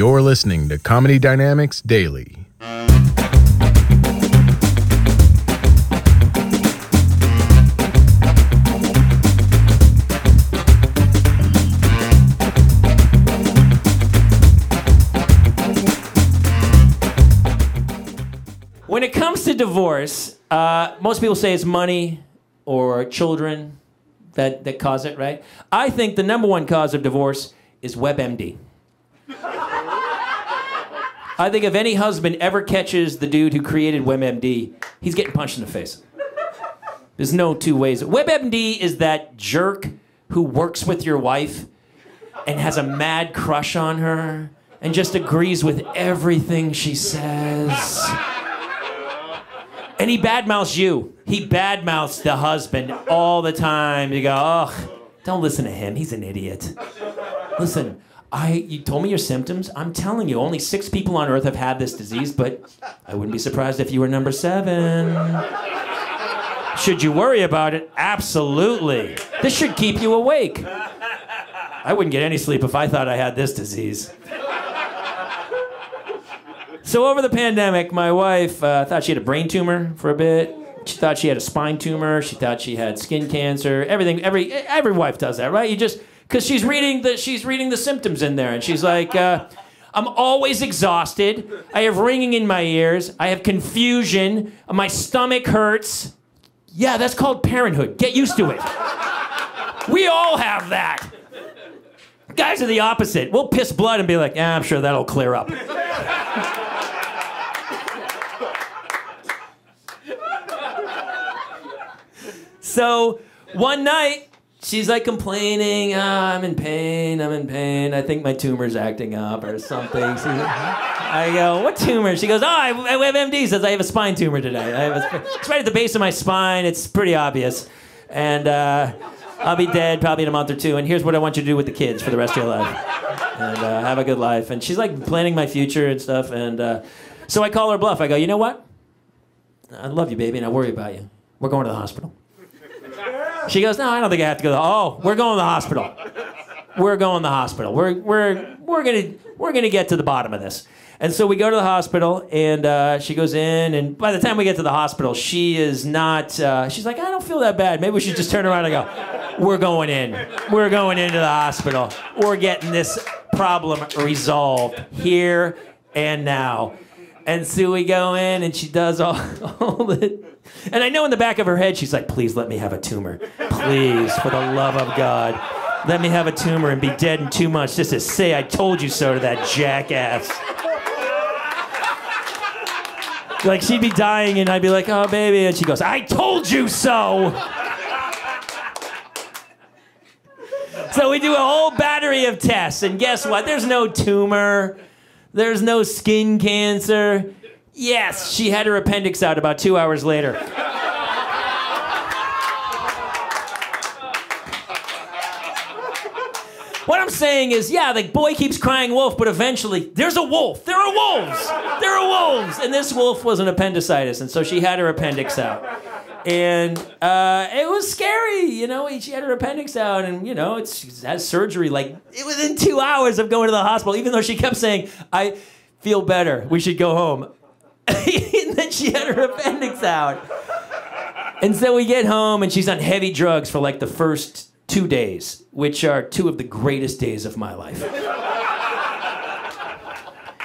You're listening to Comedy Dynamics Daily. When it comes to divorce, uh, most people say it's money or children that, that cause it, right? I think the number one cause of divorce is WebMD. I think if any husband ever catches the dude who created WebMD, he's getting punched in the face. There's no two ways. WebMD is that jerk who works with your wife and has a mad crush on her and just agrees with everything she says. And he badmouths you. He badmouths the husband all the time. You go, oh, don't listen to him. He's an idiot. Listen, I you told me your symptoms. I'm telling you, only six people on earth have had this disease, but I wouldn't be surprised if you were number seven. Should you worry about it? Absolutely. This should keep you awake. I wouldn't get any sleep if I thought I had this disease. So over the pandemic, my wife uh, thought she had a brain tumor for a bit. She thought she had a spine tumor. She thought she had skin cancer. Everything. Every every wife does that, right? You just because she's reading the she's reading the symptoms in there, and she's like, uh, "I'm always exhausted. I have ringing in my ears. I have confusion. My stomach hurts." Yeah, that's called parenthood. Get used to it. We all have that. Guys are the opposite. We'll piss blood and be like, "Yeah, I'm sure that'll clear up." So one night, she's like complaining, "Ah, I'm in pain, I'm in pain. I think my tumor's acting up or something. I go, what tumor? She goes, oh, I, I have MD. Says I have a spine tumor today. I have a, it's right at the base of my spine. It's pretty obvious. And uh, I'll be dead probably in a month or two. And here's what I want you to do with the kids for the rest of your life. And uh, have a good life. And she's like planning my future and stuff. And uh, so I call her bluff. I go, you know what? I love you, baby, and I worry about you. We're going to the hospital. She goes, no, I don't think I have to go. Oh, we're going to the hospital. We're going to the hospital. We're we're we're gonna we're gonna get to the bottom of this. And so we go to the hospital, and uh, she goes in, and by the time we get to the hospital, she is not. Uh, she's like, I don't feel that bad. Maybe we should just turn around and go. We're going in. We're going into the hospital. We're getting this problem resolved here and now. And so we go in, and she does all, all the. And I know in the back of her head, she's like, please let me have a tumor. Please, for the love of God. Let me have a tumor and be dead in two months just to say I told you so to that jackass. Like she'd be dying, and I'd be like, oh, baby. And she goes, I told you so. So we do a whole battery of tests, and guess what? There's no tumor. There's no skin cancer. Yes, she had her appendix out about two hours later. What I'm saying is, yeah, the boy keeps crying wolf, but eventually there's a wolf. There are wolves. There are wolves. And this wolf was an appendicitis, and so she had her appendix out. And uh, it was scary, you know. She had her appendix out, and you know, it's she had surgery like within two hours of going to the hospital. Even though she kept saying, "I feel better. We should go home." and then she had her appendix out. And so we get home, and she's on heavy drugs for like the first two days, which are two of the greatest days of my life.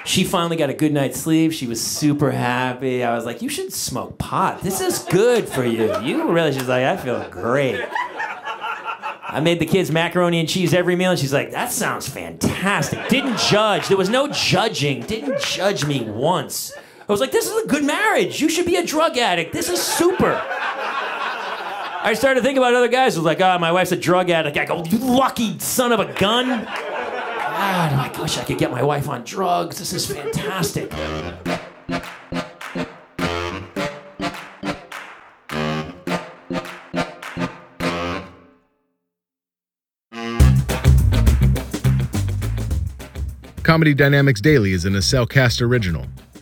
She finally got a good night's sleep. She was super happy. I was like, "You should smoke pot. This is good for you." You really? She's like, "I feel great. I made the kids macaroni and cheese every meal, and she's like, that sounds fantastic. Didn't judge. There was no judging. Didn't judge me once. I was like, this is a good marriage. You should be a drug addict. This is super. I started thinking about other guys who was like, oh, my wife's a drug addict. I go, you lucky son of a gun. God, I wish I could get my wife on drugs. This is fantastic. Comedy Dynamics Daily is an Acelcast original